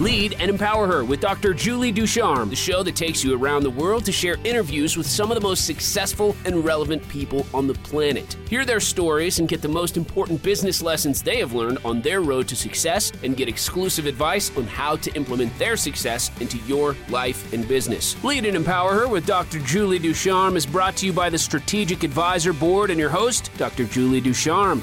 Lead and Empower Her with Dr. Julie Ducharme, the show that takes you around the world to share interviews with some of the most successful and relevant people on the planet. Hear their stories and get the most important business lessons they have learned on their road to success and get exclusive advice on how to implement their success into your life and business. Lead and Empower Her with Dr. Julie Ducharme is brought to you by the Strategic Advisor Board and your host, Dr. Julie Ducharme.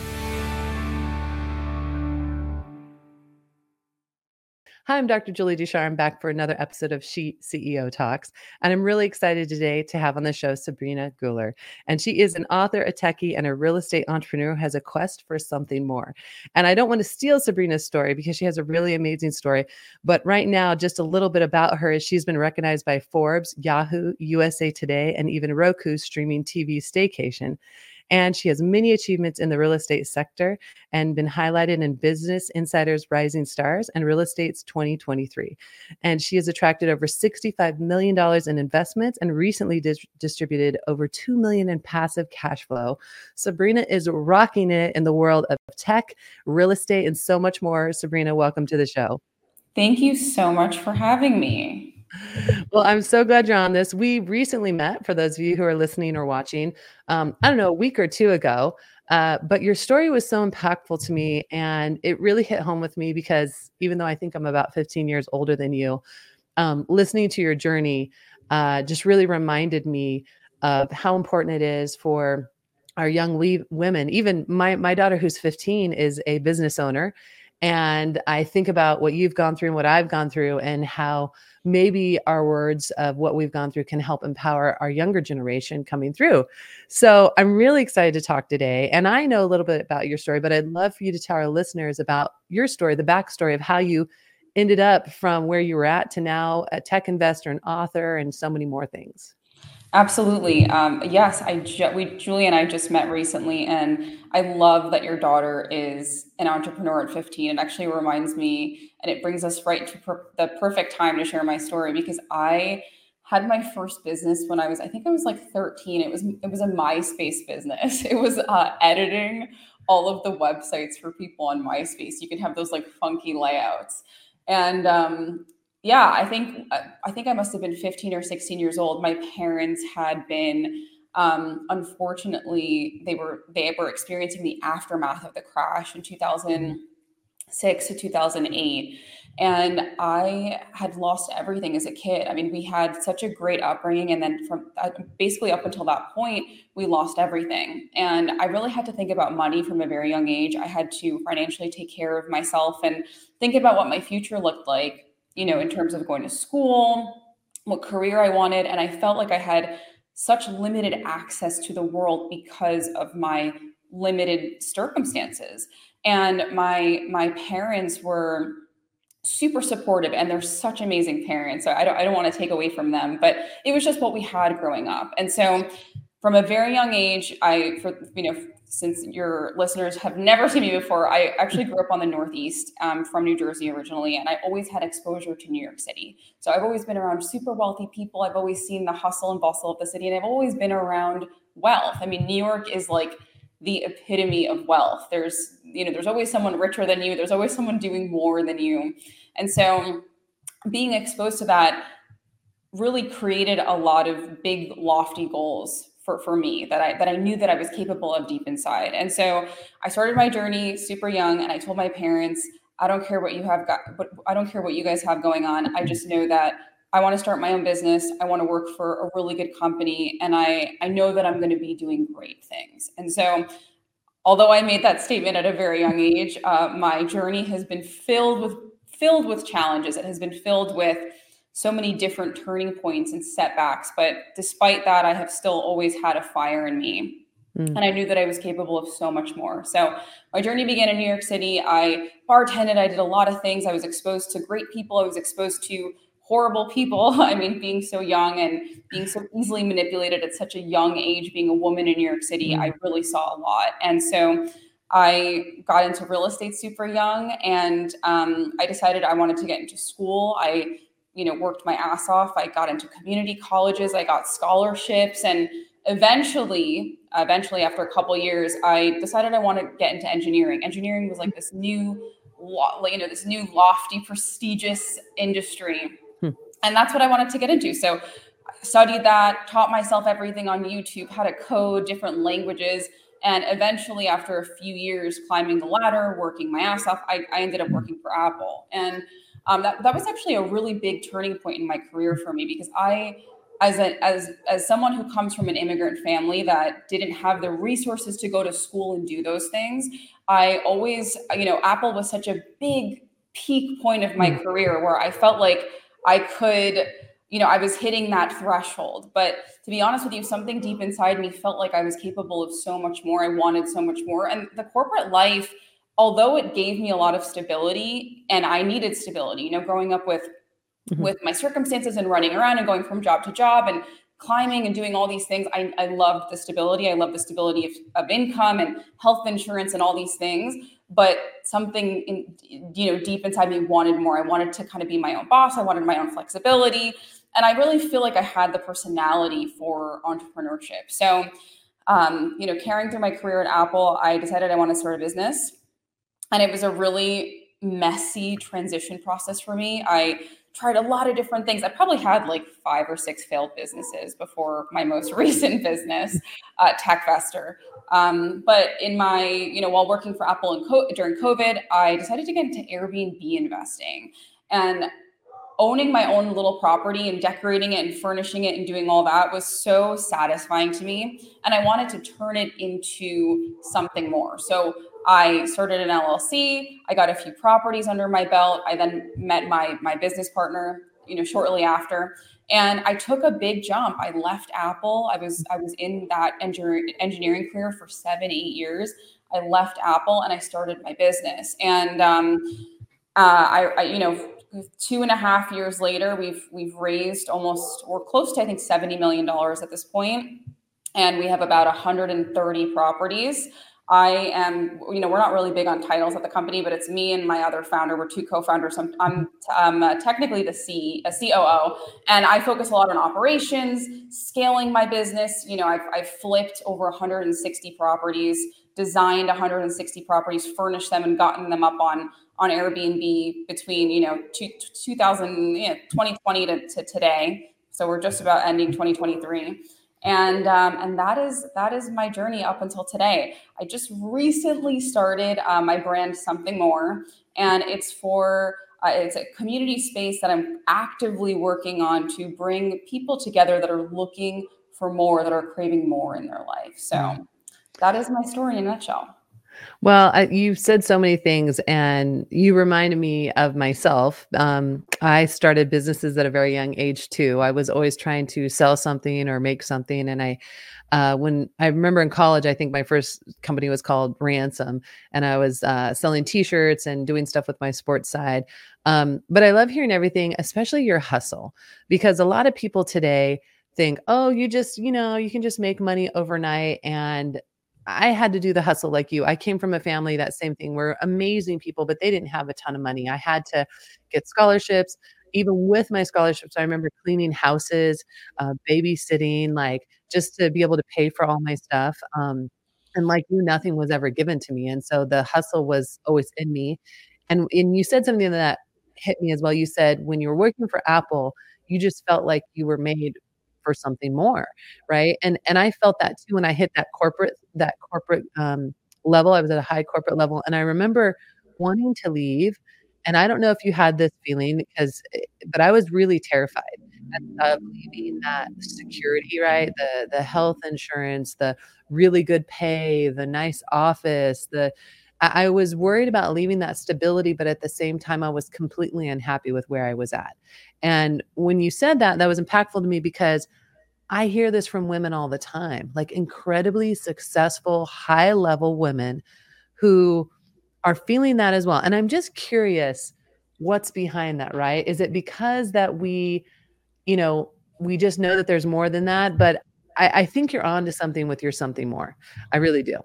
Hi, I'm Dr. Julie Ducharme, back for another episode of She CEO Talks. And I'm really excited today to have on the show Sabrina Guler. And she is an author, a techie, and a real estate entrepreneur has a quest for something more. And I don't want to steal Sabrina's story because she has a really amazing story. But right now, just a little bit about her is she's been recognized by Forbes, Yahoo, USA Today, and even Roku streaming TV Staycation. And she has many achievements in the real estate sector and been highlighted in Business Insider's Rising Stars and Real Estate's 2023. And she has attracted over $65 million in investments and recently dis- distributed over 2 million in passive cash flow. Sabrina is rocking it in the world of tech, real estate, and so much more. Sabrina, welcome to the show. Thank you so much for having me well, I'm so glad you're on this. We recently met, for those of you who are listening or watching, um, I don't know, a week or two ago. Uh, but your story was so impactful to me, and it really hit home with me because even though I think I'm about 15 years older than you, um, listening to your journey uh, just really reminded me of how important it is for our young women. Even my my daughter, who's 15, is a business owner, and I think about what you've gone through and what I've gone through, and how maybe our words of what we've gone through can help empower our younger generation coming through. So I'm really excited to talk today. And I know a little bit about your story, but I'd love for you to tell our listeners about your story, the backstory of how you ended up from where you were at to now a tech investor, an author, and so many more things. Absolutely. Um, yes, I ju- we Julie and I just met recently, and I love that your daughter is an entrepreneur at 15. It actually reminds me, and it brings us right to per- the perfect time to share my story because I had my first business when I was, I think I was like 13. It was it was a MySpace business. It was uh, editing all of the websites for people on MySpace. You could have those like funky layouts, and um, yeah, I think uh, I think I must have been 15 or 16 years old. My parents had been um, unfortunately they were they were experiencing the aftermath of the crash in 2006 to 2008 and i had lost everything as a kid. I mean we had such a great upbringing and then from uh, basically up until that point we lost everything. And i really had to think about money from a very young age. I had to financially take care of myself and think about what my future looked like you know, in terms of going to school, what career I wanted. And I felt like I had such limited access to the world because of my limited circumstances. And my my parents were super supportive and they're such amazing parents. So I don't I don't want to take away from them, but it was just what we had growing up. And so from a very young age, I for you know since your listeners have never seen me before, I actually grew up on the Northeast um, from New Jersey originally, and I always had exposure to New York City. So I've always been around super wealthy people. I've always seen the hustle and bustle of the city, and I've always been around wealth. I mean, New York is like the epitome of wealth. There's, you know, there's always someone richer than you. There's always someone doing more than you, and so being exposed to that really created a lot of big, lofty goals for, for me that I that I knew that I was capable of deep inside. And so I started my journey super young and I told my parents, I don't care what you have got but I don't care what you guys have going on. I just know that I want to start my own business. I want to work for a really good company and I I know that I'm going to be doing great things. And so although I made that statement at a very young age, uh, my journey has been filled with filled with challenges. It has been filled with so many different turning points and setbacks. But despite that, I have still always had a fire in me. Mm. And I knew that I was capable of so much more. So my journey began in New York City. I bartended, I did a lot of things. I was exposed to great people, I was exposed to horrible people. I mean, being so young and being so easily manipulated at such a young age, being a woman in New York City, mm. I really saw a lot. And so I got into real estate super young and um, I decided I wanted to get into school. I you know worked my ass off. I got into community colleges i got scholarships and eventually eventually after a couple years i decided i wanted to get into engineering. Engineering was like this new you know this new lofty prestigious industry. Hmm. and that's what i wanted to get into. So I studied that taught myself everything on youtube how to code different languages. And eventually after a few years climbing the ladder working my ass off i, I ended up working for apple. And um, that, that was actually a really big turning point in my career for me because i as a, as as someone who comes from an immigrant family that didn't have the resources to go to school and do those things i always you know apple was such a big peak point of my mm. career where i felt like i could you know i was hitting that threshold but to be honest with you something deep inside me felt like i was capable of so much more i wanted so much more and the corporate life although it gave me a lot of stability and i needed stability you know growing up with mm-hmm. with my circumstances and running around and going from job to job and climbing and doing all these things. I, I loved the stability. I love the stability of, of income and health insurance and all these things. But something in, you know, deep inside me wanted more. I wanted to kind of be my own boss. I wanted my own flexibility. And I really feel like I had the personality for entrepreneurship. So, um, you know, carrying through my career at Apple, I decided I want to start a business. And it was a really messy transition process for me. I tried a lot of different things. I probably had like five or six failed businesses before my most recent business, uh, TechVestor. Um, but in my, you know, while working for Apple and co- during COVID, I decided to get into Airbnb investing and owning my own little property and decorating it and furnishing it and doing all that was so satisfying to me. And I wanted to turn it into something more. So I started an LLC. I got a few properties under my belt. I then met my my business partner, you know, shortly after, and I took a big jump. I left Apple. I was I was in that engineering engineering career for seven eight years. I left Apple and I started my business. And um, uh, I, I, you know, two and a half years later, we've we've raised almost we're close to I think seventy million dollars at this point, and we have about 130 properties. I am, you know, we're not really big on titles at the company, but it's me and my other founder. We're two co-founders. I'm, I'm, I'm uh, technically the C, a COO, and I focus a lot on operations, scaling my business. You know, I've, I've flipped over 160 properties, designed 160 properties, furnished them, and gotten them up on on Airbnb between you know two, 2000, you know, 2020 to, to today. So we're just about ending 2023 and um, and that is that is my journey up until today. I just recently started uh, my brand something more and it's for uh, it's a community space that i'm actively working on to bring people together that are looking for more that are craving more in their life. So mm. that is my story in a nutshell well, I, you said so many things, and you reminded me of myself. Um, I started businesses at a very young age too. I was always trying to sell something or make something, and I, uh, when I remember in college, I think my first company was called Ransom, and I was uh, selling T-shirts and doing stuff with my sports side. Um, but I love hearing everything, especially your hustle, because a lot of people today think, oh, you just, you know, you can just make money overnight. And I had to do the hustle like you. I came from a family that same thing. We're amazing people, but they didn't have a ton of money. I had to get scholarships. Even with my scholarships, I remember cleaning houses, uh, babysitting, like just to be able to pay for all my stuff. Um, and like you, nothing was ever given to me. And so the hustle was always in me. And, and you said something that hit me as well. You said when you were working for Apple, you just felt like you were made for something more right? And and i felt that too when i hit that corporate that corporate um, level i was at a high corporate level and i remember wanting to leave and i don't know if you had this feeling because eh, but i was really terrified of leaving that security right? The the health insurance the really good pay the nice office the I was worried about leaving that stability, but at the same time, I was completely unhappy with where I was at. And when you said that, that was impactful to me because I hear this from women all the time, like incredibly successful, high level women who are feeling that as well. And I'm just curious what's behind that, right? Is it because that we, you know, we just know that there's more than that? But I, I think you're on to something with your something more. I really do.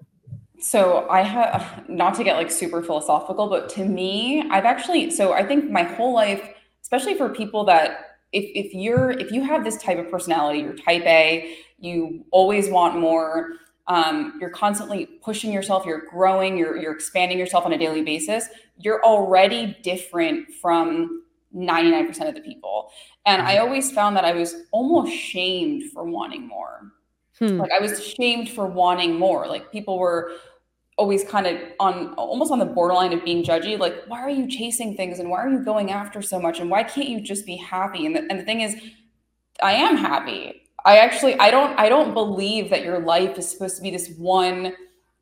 So I have not to get like super philosophical, but to me, I've actually so I think my whole life, especially for people that if if you're if you have this type of personality, you're type A, you always want more. um, you're constantly pushing yourself, you're growing, you're, you're expanding yourself on a daily basis, you're already different from 99% of the people. And I mm-hmm. always found that I was almost shamed for wanting more. Hmm. Like I was shamed for wanting more. Like people were always kind of on almost on the borderline of being judgy like why are you chasing things and why are you going after so much and why can't you just be happy? And the, and the thing is i am happy. I actually i don't i don't believe that your life is supposed to be this one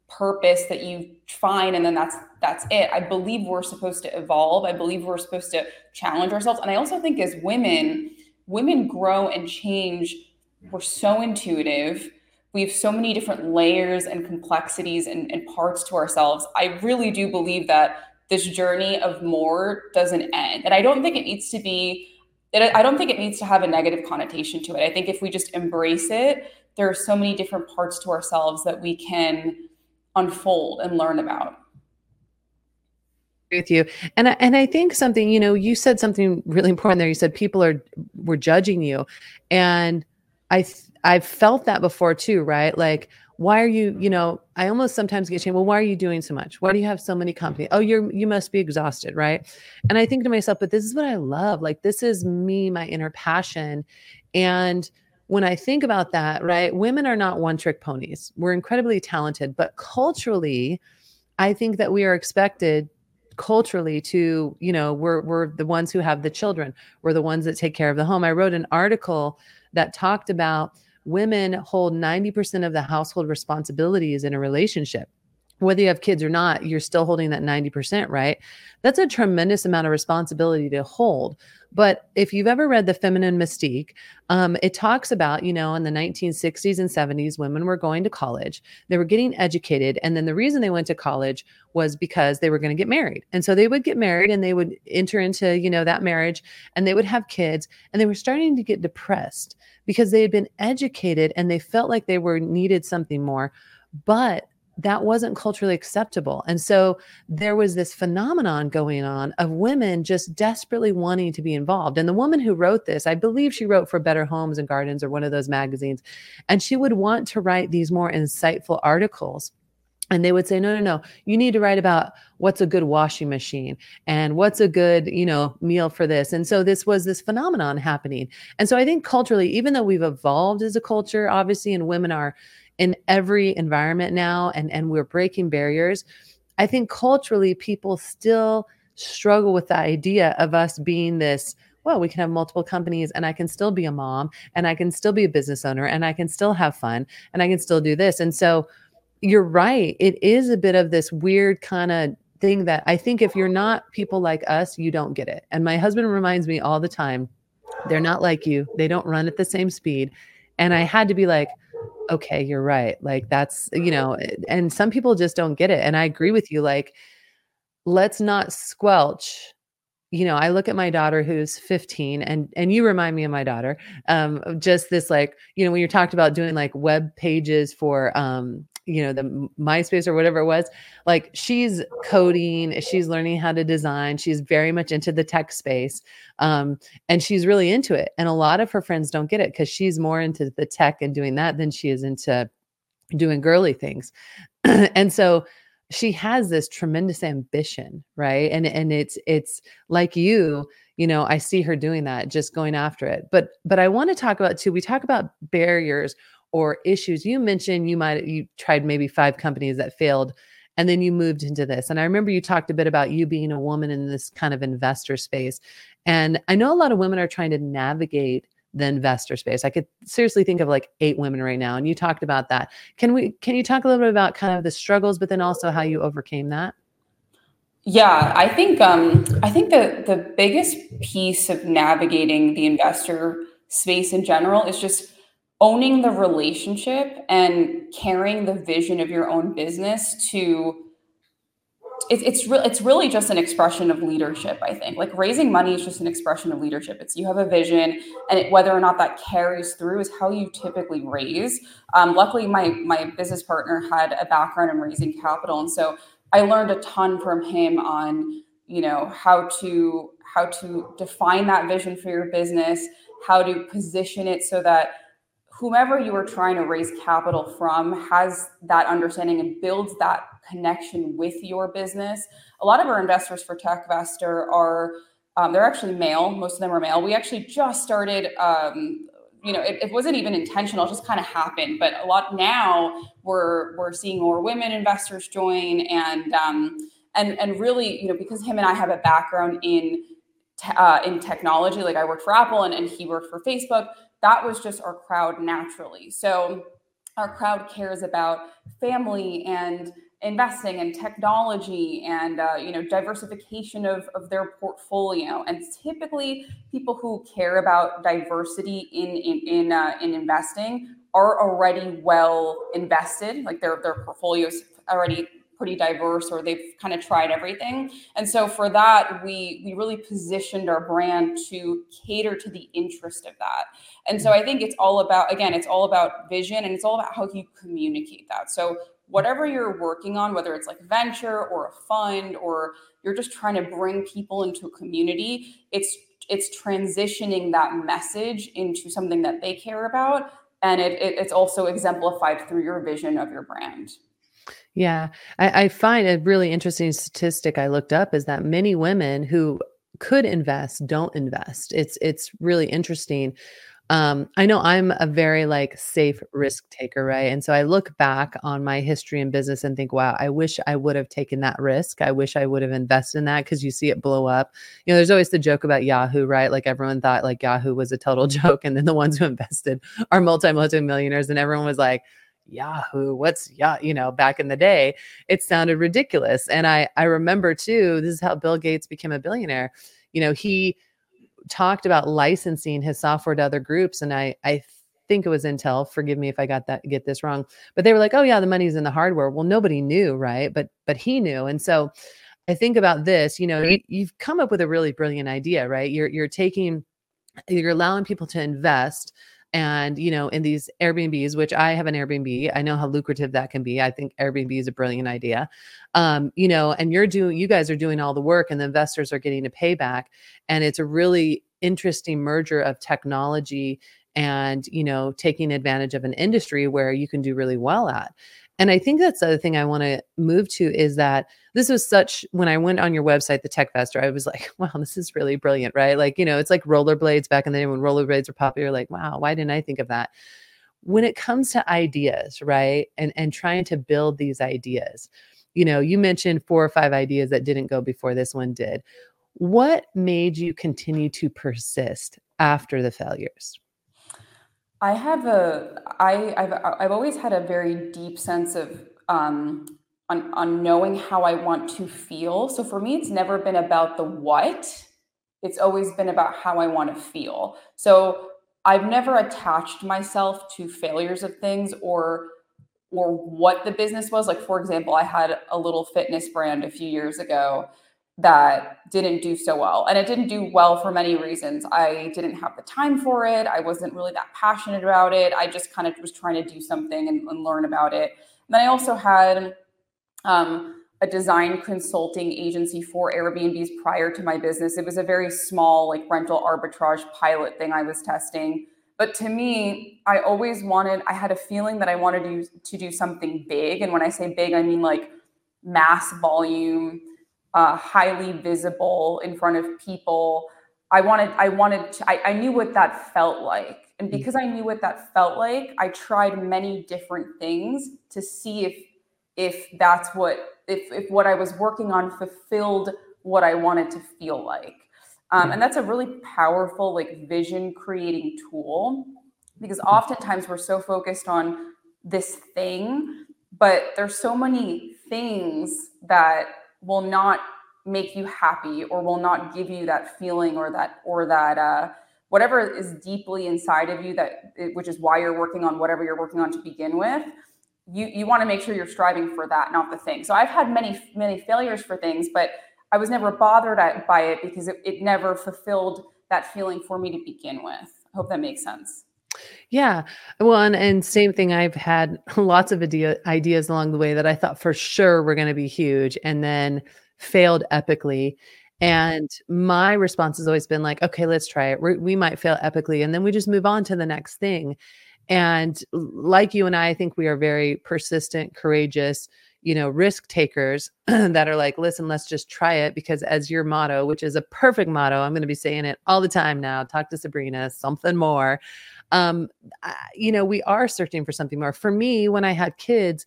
purpose that you find and then that's that's it. I believe we're supposed to evolve. I believe we're supposed to challenge ourselves. And i also think as women women grow and change we're so intuitive we have so many different layers and complexities and, and parts to ourselves. I really do believe that this journey of more doesn't end. And i don't think it needs to be i don't think it needs to have a negative connotation to it. I think if we just embrace it there are so many different parts to ourselves that we can unfold and learn about. With you. And I, and I think something you know you said something really important there. You said people are were judging you. And i I've felt that before too, right? Like, why are you, you know, I almost sometimes get shamed. Well, why are you doing so much? Why do you have so many companies? Oh, you're, you must be exhausted, right? And I think to myself, but this is what I love. Like, this is me, my inner passion. And when I think about that, right, women are not one trick ponies. We're incredibly talented, but culturally, I think that we are expected culturally to you know we're we're the ones who have the children. We're the ones that take care of the home. I wrote an article that talked about women hold 90% of the household responsibilities in a relationship whether you have kids or not, you're still holding that 90%, right? That's a tremendous amount of responsibility to hold. But if you've ever read The Feminine Mystique, um, it talks about, you know, in the 1960s and 70s, women were going to college, they were getting educated. And then the reason they went to college was because they were going to get married. And so they would get married and they would enter into, you know, that marriage and they would have kids and they were starting to get depressed because they had been educated and they felt like they were needed something more. But that wasn't culturally acceptable. And so there was this phenomenon going on of women just desperately wanting to be involved. And the woman who wrote this, I believe she wrote for Better Homes and Gardens or one of those magazines, and she would want to write these more insightful articles and they would say no no no you need to write about what's a good washing machine and what's a good you know meal for this and so this was this phenomenon happening and so i think culturally even though we've evolved as a culture obviously and women are in every environment now and and we're breaking barriers i think culturally people still struggle with the idea of us being this well, we can have multiple companies and I can still be a mom and I can still be a business owner and I can still have fun and I can still do this. And so you're right. It is a bit of this weird kind of thing that I think if you're not people like us, you don't get it. And my husband reminds me all the time, they're not like you. They don't run at the same speed. And I had to be like, okay, you're right. Like that's, you know, and some people just don't get it. And I agree with you. Like, let's not squelch you know i look at my daughter who's 15 and and you remind me of my daughter um just this like you know when you talked about doing like web pages for um you know the myspace or whatever it was like she's coding she's learning how to design she's very much into the tech space um, and she's really into it and a lot of her friends don't get it because she's more into the tech and doing that than she is into doing girly things. And so she has this tremendous ambition right? And and it's it's like you you know i see her doing that just going after it. But but i want to talk about too we talk about barriers or issues. You mentioned you might you tried maybe five companies that failed and then you moved into this and i remember you talked a bit about you being a woman in this kind of investor space and i know a lot of women are trying to navigate the investor space. I could seriously think of like eight women right now and you talked about that. Can we can you talk a little bit about kind of the struggles but then also how you overcame that? Yeah i think um i think the the biggest piece of navigating the investor space in general is just owning the relationship and carrying the vision of your own business to it, it's re- it's really just an expression of leadership i think. Like raising money is just an expression of leadership. It's you have a vision and it, whether or not that carries through is how you typically raise. Um, luckily my my business partner had a background in raising capital and so i learned a ton from him on you know how to how to define that vision for your business how to position it so that whomever you are trying to raise capital from has that understanding and builds that connection with your business. A lot of our investors for TechVestor are um, they're actually male. Most of them are male. We actually just started. Um, you know, it, it, wasn't even intentional; it just kind of happened. But a lot now, we're we're seeing more women investors join, and um, and and really, you know, because him and I have a background in uh, in technology, like I worked for Apple and, and he worked for Facebook. That was just our crowd naturally. So our crowd cares about family and investing and technology and uh, you know diversification of, of their portfolio and typically people who care about diversity in in in, uh, in investing are already well invested like their their portfolios already pretty diverse or they've kind of tried everything. And so for that we we really positioned our brand to cater to the interest of that. And so i think it's all about again it's all about vision and it's all about how you communicate that. So whatever you're working on whether it's like venture or a fund or you're just trying to bring people into a community it's it's transitioning that message into something that they care about and it, it, it's also exemplified through your vision of your brand yeah, I, I find a really interesting statistic I looked up is that many women who could invest don't invest. It's it's really interesting. Um, I know I'm a very like safe risk taker, right? And so I look back on my history in business and think, wow, I wish I would have taken that risk. I wish I would have invested in that because you see it blow up. You know, there's always the joke about Yahoo, right? Like everyone thought like Yahoo was a total joke, and then the ones who invested are multi multi millionaires, and everyone was like, Yahoo, what's yeah, you know, back in the day, it sounded ridiculous. And I I remember too, this is how Bill Gates became a billionaire. You know, he talked about licensing his software to other groups and I I think it was Intel, forgive me if I got that get this wrong, but they were like, "Oh yeah, the money's in the hardware." Well, nobody knew, right? But but he knew. And so I think about this, you know, you, you've come up with a really brilliant idea, right? You're you're taking you're allowing people to invest and you know in these airbnbs which i have an airbnb i know how lucrative that can be i think airbnb is a brilliant idea um, you know and you're doing you guys are doing all the work and the investors are getting a payback and it's a really interesting merger of technology and you know taking advantage of an industry where you can do really well at and I think that's the other thing I want to move to is that this was such when I went on your website, the Tech TechVestor, I was like, wow, this is really brilliant, right? Like, you know, it's like rollerblades back in the day when rollerblades were popular. Like, wow, why didn't I think of that? When it comes to ideas, right? And and trying to build these ideas, you know, you mentioned four or five ideas that didn't go before this one did. What made you continue to persist after the failures? I have a I I've I've always had a very deep sense of um on on knowing how I want to feel. So for me it's never been about the what. It's always been about how I want to feel. So I've never attached myself to failures of things or or what the business was. Like for example, I had a little fitness brand a few years ago that didn't do so well. And it didn't do well for many reasons. I didn't have the time for it. I wasn't really that passionate about it. I just kind of was trying to do something and, and learn about it. And then I also had um, a design consulting agency for Airbnbs prior to my business. It was a very small, like rental arbitrage pilot thing I was testing. But to me, I always wanted, I had a feeling that I wanted to, to do something big. And when I say big, I mean like mass volume uh, highly visible in front of people. I wanted, I wanted, to, I, I knew what that felt like. And mm. because I knew what that felt like, I tried many different things to see if, if that's what, if, if what I was working on fulfilled what I wanted to feel like. Um, mm. and that's a really powerful, like vision creating tool because mm. oftentimes we're so focused on this thing, but there's so many things that will not make you happy or will not give you that feeling or that or that uh, whatever is deeply inside of you that which is why you're working on whatever you're working on to begin with you you want to make sure you're striving for that not the thing. So i've had many many failures for things but i was never bothered by it because it, it never fulfilled that feeling for me to begin with. I hope that makes sense yeah. Well, and, and same thing. I've had lots of idea, ideas along the way that I thought for sure were going to be huge and then failed epically. And my response has always been like, okay, let's try it. We're, we might fail epically. And then we just move on to the next thing. and like you and I, I think we are very persistent, courageous, you know, risk takers that are like, listen, let's just try it because as your motto, which is a perfect motto, I'm going to be saying it all the time now. Talk to Sabrina, something more. Um, I, you know, we are searching for something more. For me, when I had kids,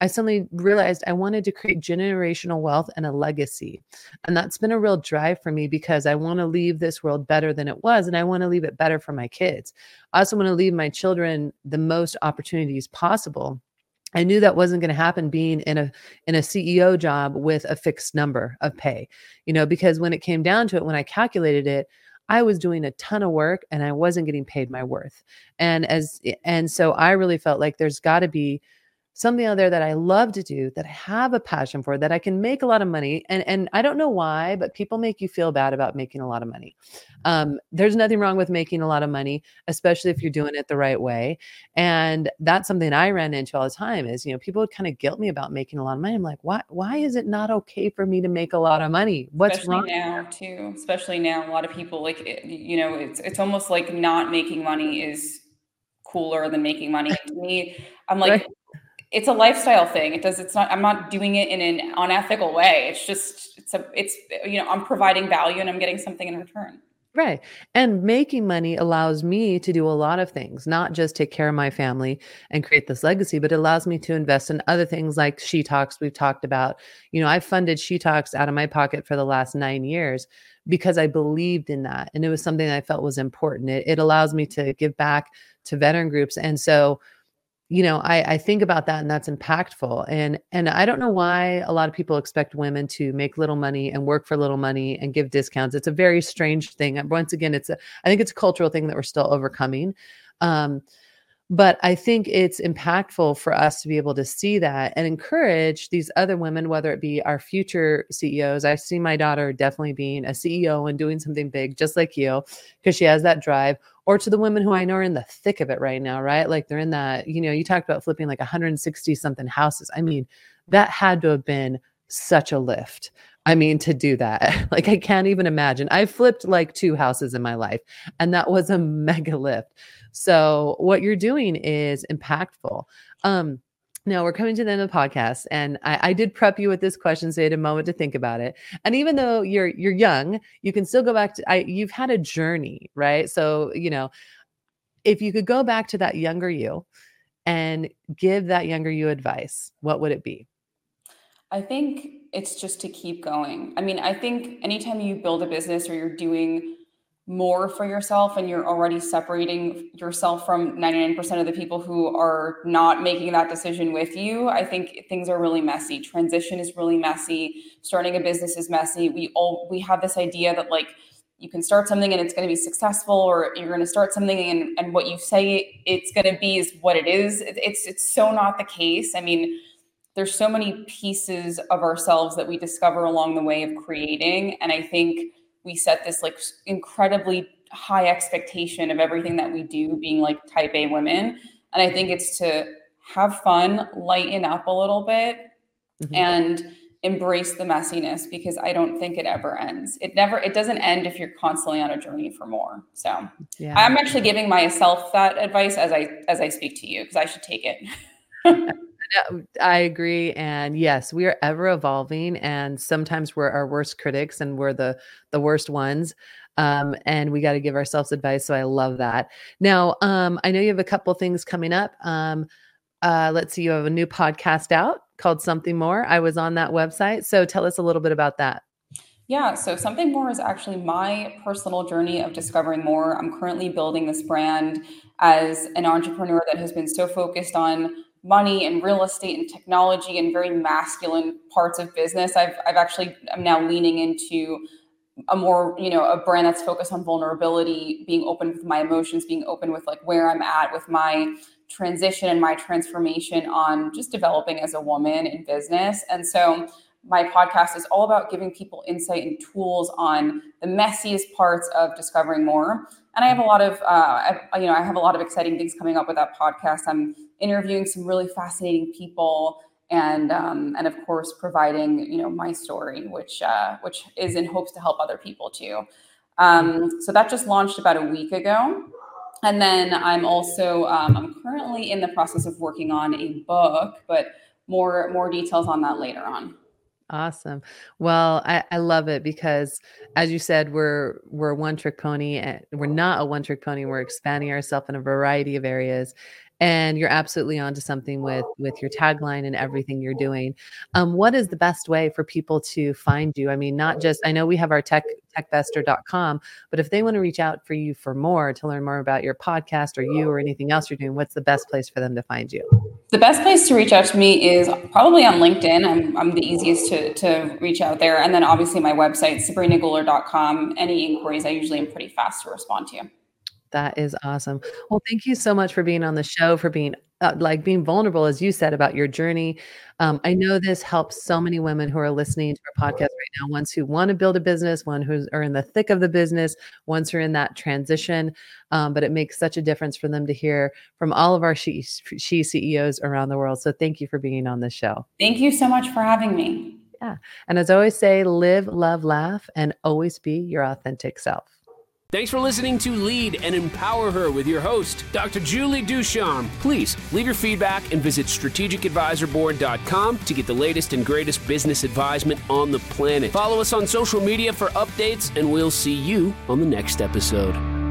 I suddenly realized I wanted to create generational wealth and a legacy. And that's been a real drive for me because I want to leave this world better than it was. And I want to leave it better for my kids. I also want to leave my children the most opportunities possible. I knew that wasn't going to happen being in a in a CEO job with a fixed number of pay. You know, because when it came down to it when I calculated it, I was doing a ton of work and I wasn't getting paid my worth. And as eh, and so I really felt like there's got to be something out there that I love to do, that I have a passion for, that I can make a lot of money. And and I don't know why, but people make you feel bad about making a lot of money. Um, there's nothing wrong with making a lot of money, especially if you're doing it the right way. And that's something I ran into all the time is, you know, people would kind of guilt me about making a lot of money. I'm like, why why is it not okay for me to make a lot of money? What's especially wrong now too? Especially now, a lot of people like it, you know, it's it's almost like not making money is cooler than making money. To me, I'm like, right it's a lifestyle thing. It does. It's not. I'm not doing it in an unethical way. It's just. It's a. It's you know. I'm providing value and I'm getting something in return. Right. And making money allows me to do a lot of things, not just take care of my family and create this legacy, but it allows me to invest in other things like She Talks we've talked about. You know, I funded She Talks out of my pocket for the last nine years because I believed in that. And it was something I felt was important. It, it allows me to give back to veteran groups. And so you know I, I think about that and that's impactful and and i don't know why a lot of people expect women to make little money and work for little money and give discounts. It's a very strange thing once again it's a i think it's a cultural thing that we're still overcoming um, but I think it's impactful for us to be able to see that and encourage these other women, whether it be our future CEOs. I see my daughter definitely being a CEO and doing something big, just like you, because she has that drive, or to the women who I know are in the thick of it right now, right? Like they're in that, you know, you talked about flipping like 160 something houses. I mean, that had to have been such a lift. I mean, to do that, like I can't even imagine. I flipped like two houses in my life, and that was a mega lift. So what you're doing is impactful. Um, now we're coming to the end of the podcast, and I, I, did prep you with this question, so you had a moment to think about it. And even though you're you're young, you can still go back to. I you've had a journey, right? So you know, if you could go back to that younger you and give that younger you advice, what would it be? I think it's just to keep going. I mean, I think anytime you build a business or you're doing more for yourself and you're already separating yourself from 99% of the people who are not making that decision with you i think things are really messy. Transition is really messy. Starting a business is messy. We all we have this idea that like you can start something and it's going to be successful or you're going to start something and, and what you say it's going to be is what it is. It's it's so not the case. I mean there's so many pieces of ourselves that we discover along the way of creating and i think we set this like incredibly high expectation of everything that we do being like type A women. And I think it's to have fun, lighten up a little bit, mm-hmm. and embrace the messiness because I don't think it ever ends. It never it doesn't end if you're constantly on a journey for more. So yeah. I'm actually giving myself that advice as I as I speak to you because I should take it. I agree. And yes, we are ever evolving. And sometimes we're our worst critics and we're the the worst ones. Um, and we got to give ourselves advice. So I love that. Now, um, I know you have a couple things coming up. Um, uh, let's see, you have a new podcast out called Something More. I was on that website. So tell us a little bit about that. Yeah, so Something More is actually my personal journey of discovering more. I'm currently building this brand as an entrepreneur that has been so focused on money and real estate and technology and very masculine parts of business. I've I've actually I'm now leaning into a more you know a brand that's focused on vulnerability, being open with my emotions, being open with like where I'm at with my transition and my transformation on just developing as a woman in business. And so my podcast is all about giving people insight and tools on the messiest parts of discovering more. And I have a lot of, uh, I, you know, I have a lot of exciting things coming up with that podcast. I'm interviewing some really fascinating people, and um, and of course providing, you know, my story, which uh, which is in hopes to help other people too. Um, so that just launched about a week ago. And then I'm also um, I'm currently in the process of working on a book, but more more details on that later on. Awesome. Well, I, I love it because as you said, we're we're one trick pony and we're not a one trick pony. We're expanding ourselves in a variety of areas and you're absolutely onto something with with your tagline and everything you're doing. Um, what is the best way for people to find you? I mean not just i know we have our tech techvestor.com but if they want to reach out for you for more to learn more about your podcast or you or anything else you're doing what's the best place for them to find you? The best place to reach out to me is probably on linkedin. I'm, I'm the easiest to, to reach out there. And then obviously my website sabrinaguler.com any inquiries i usually am pretty fast to respond to. you that is awesome. Well, thank you so much for being on the show, for being uh, like being vulnerable, as you said about your journey. Um, I know this helps so many women who are listening to our podcast right now. Ones who want to build a business, one who are in the thick of the business, ones who are in that transition. Um, but it makes such a difference for them to hear from all of our she, she CEOs around the world. So thank you for being on the show. Thank you so much for having me. Yeah. And as I always say, live, love, laugh, and always be your authentic self. Thanks for listening to Lead and Empower Her with your host, Dr. Julie Ducharme. Please leave your feedback and visit strategicadvisorboard.com to get the latest and greatest business advisement on the planet. Follow us on social media for updates, and we'll see you on the next episode.